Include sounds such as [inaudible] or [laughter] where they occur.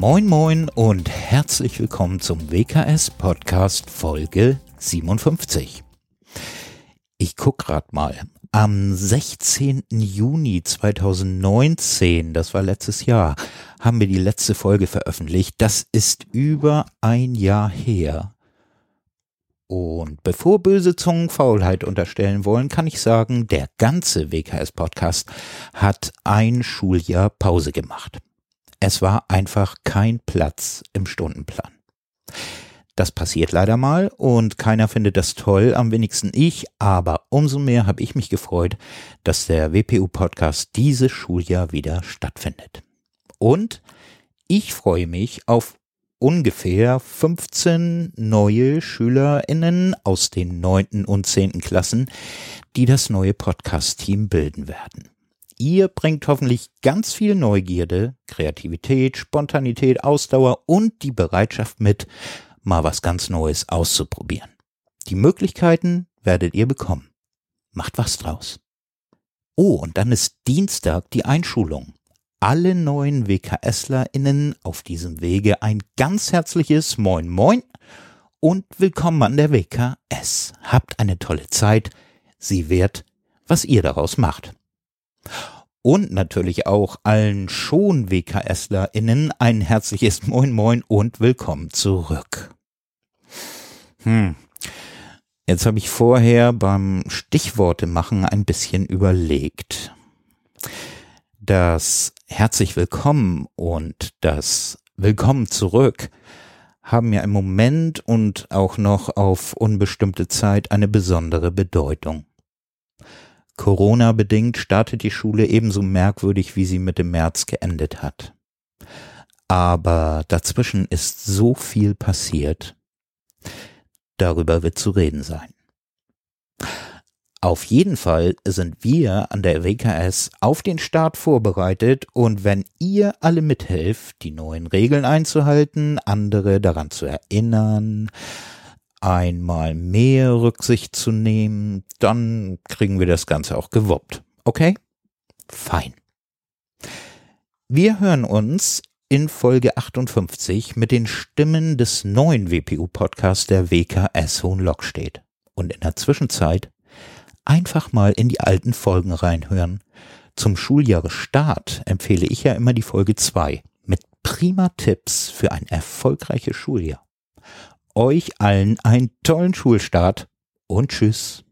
Moin moin und herzlich willkommen zum WKS Podcast Folge 57. Ich guck grad mal. Am 16. Juni 2019, das war letztes Jahr, haben wir die letzte Folge veröffentlicht. Das ist über ein Jahr her. Und bevor böse Zungen Faulheit unterstellen wollen, kann ich sagen, der ganze WKS-Podcast hat ein Schuljahr Pause gemacht. Es war einfach kein Platz im Stundenplan. Das passiert leider mal und keiner findet das toll, am wenigsten ich, aber umso mehr habe ich mich gefreut, dass der WPU-Podcast dieses Schuljahr wieder stattfindet. Und ich freue mich auf ungefähr 15 neue SchülerInnen aus den neunten und zehnten Klassen, die das neue Podcast-Team bilden werden. Ihr bringt hoffentlich ganz viel Neugierde, Kreativität, Spontanität, Ausdauer und die Bereitschaft mit, mal was ganz Neues auszuprobieren. Die Möglichkeiten werdet ihr bekommen. Macht was draus. Oh, und dann ist Dienstag die Einschulung alle neuen WKSlerInnen auf diesem Wege ein ganz herzliches Moin Moin und willkommen an der WKS. Habt eine tolle Zeit. Sie wert, was ihr daraus macht. Und natürlich auch allen schon WKSlerInnen ein herzliches [laughs] Moin Moin und willkommen zurück. Hm. Jetzt habe ich vorher beim Stichworte machen ein bisschen überlegt das Herzlich Willkommen und das Willkommen zurück haben ja im Moment und auch noch auf unbestimmte Zeit eine besondere Bedeutung. Corona bedingt startet die Schule ebenso merkwürdig, wie sie Mitte März geendet hat. Aber dazwischen ist so viel passiert. Darüber wird zu reden sein. Auf jeden Fall sind wir an der WKS auf den Start vorbereitet und wenn ihr alle mithelft, die neuen Regeln einzuhalten, andere daran zu erinnern, einmal mehr Rücksicht zu nehmen, dann kriegen wir das Ganze auch gewuppt. Okay? Fein. Wir hören uns in Folge 58 mit den Stimmen des neuen WPU-Podcasts der WKS Hohenlockstedt. Und in der Zwischenzeit einfach mal in die alten Folgen reinhören. Zum Schuljahresstart empfehle ich ja immer die Folge 2 mit prima Tipps für ein erfolgreiches Schuljahr. Euch allen einen tollen Schulstart und tschüss.